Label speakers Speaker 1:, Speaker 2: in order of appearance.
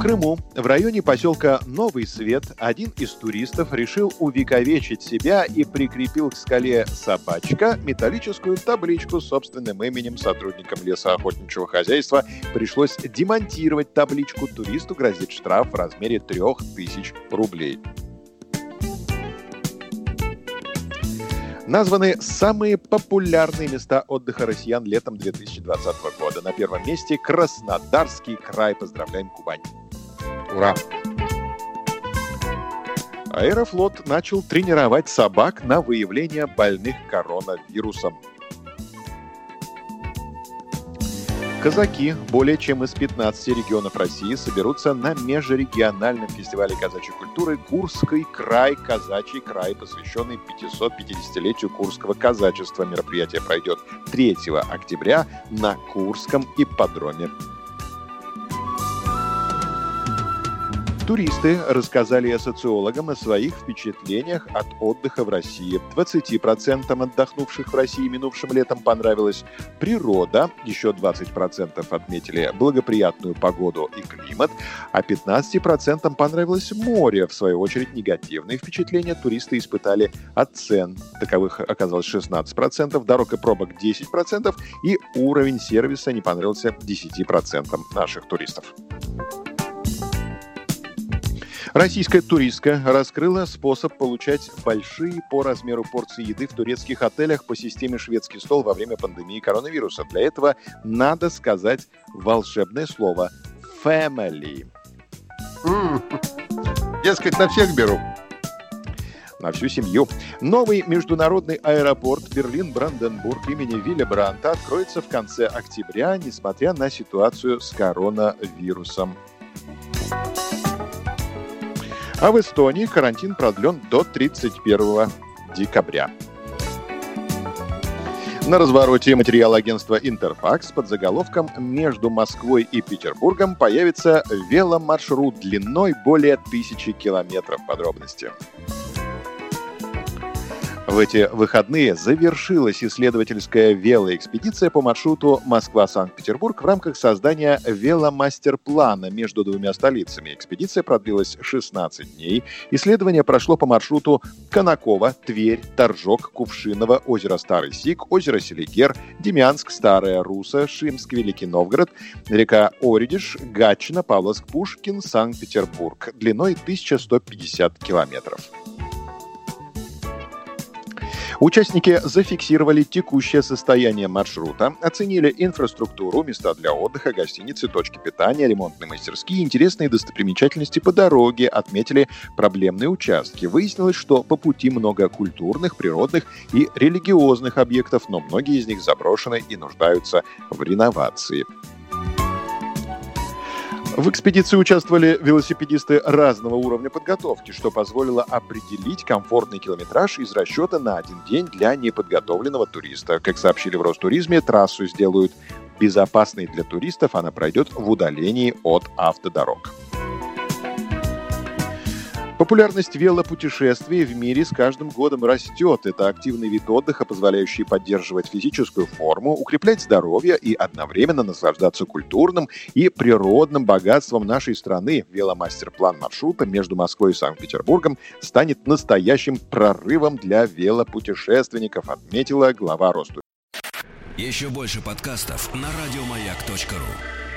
Speaker 1: Крыму, в районе поселка Новый Свет, один из туристов решил увековечить себя и прикрепил к скале собачка металлическую табличку с собственным именем сотрудникам лесоохотничьего хозяйства. Пришлось демонтировать табличку. Туристу грозит штраф в размере 3000 рублей. Названы самые популярные места отдыха россиян летом 2020 года. На первом месте Краснодарский край. Поздравляем Кубань. Ура! Аэрофлот начал тренировать собак на выявление больных коронавирусом. Казаки более чем из 15 регионов России соберутся на межрегиональном фестивале казачьей культуры «Курский край. Казачий край», посвященный 550-летию курского казачества. Мероприятие пройдет 3 октября на Курском ипподроме Туристы рассказали социологам о своих впечатлениях от отдыха в России. 20% отдохнувших в России минувшим летом понравилась природа, еще 20% отметили благоприятную погоду и климат, а 15% понравилось море. В свою очередь негативные впечатления туристы испытали от цен. Таковых оказалось 16%, дорог и пробок 10% и уровень сервиса не понравился 10% наших туристов. Российская туристка раскрыла способ получать большие по размеру порции еды в турецких отелях по системе «Шведский стол» во время пандемии коронавируса. Для этого надо сказать волшебное слово «family».
Speaker 2: Mm. Дескать, на всех беру
Speaker 1: на всю семью. Новый международный аэропорт Берлин-Бранденбург имени Вилля Бранта откроется в конце октября, несмотря на ситуацию с коронавирусом. А в Эстонии карантин продлен до 31 декабря. На развороте материал агентства «Интерфакс» под заголовком «Между Москвой и Петербургом появится веломаршрут длиной более тысячи километров». Подробности. В эти выходные завершилась исследовательская велоэкспедиция по маршруту Москва-Санкт-Петербург в рамках создания веломастер-плана между двумя столицами. Экспедиция продлилась 16 дней. Исследование прошло по маршруту Конаково, Тверь, Торжок, Кувшиново, озеро Старый Сик, озеро Селигер, Демянск, Старая Руса, Шимск, Великий Новгород, река Оридиш, Гатчина, Павловск, Пушкин, Санкт-Петербург длиной 1150 километров. Участники зафиксировали текущее состояние маршрута, оценили инфраструктуру, места для отдыха, гостиницы, точки питания, ремонтные мастерские, интересные достопримечательности по дороге, отметили проблемные участки. Выяснилось, что по пути много культурных, природных и религиозных объектов, но многие из них заброшены и нуждаются в реновации. В экспедиции участвовали велосипедисты разного уровня подготовки, что позволило определить комфортный километраж из расчета на один день для неподготовленного туриста. Как сообщили в Ростуризме, трассу сделают безопасной для туристов, она пройдет в удалении от автодорог. Популярность велопутешествий в мире с каждым годом растет. Это активный вид отдыха, позволяющий поддерживать физическую форму, укреплять здоровье и одновременно наслаждаться культурным и природным богатством нашей страны. Веломастер-план маршрута между Москвой и Санкт-Петербургом станет настоящим прорывом для велопутешественников, отметила глава Росту.
Speaker 3: Еще больше подкастов на радиомаяк.ру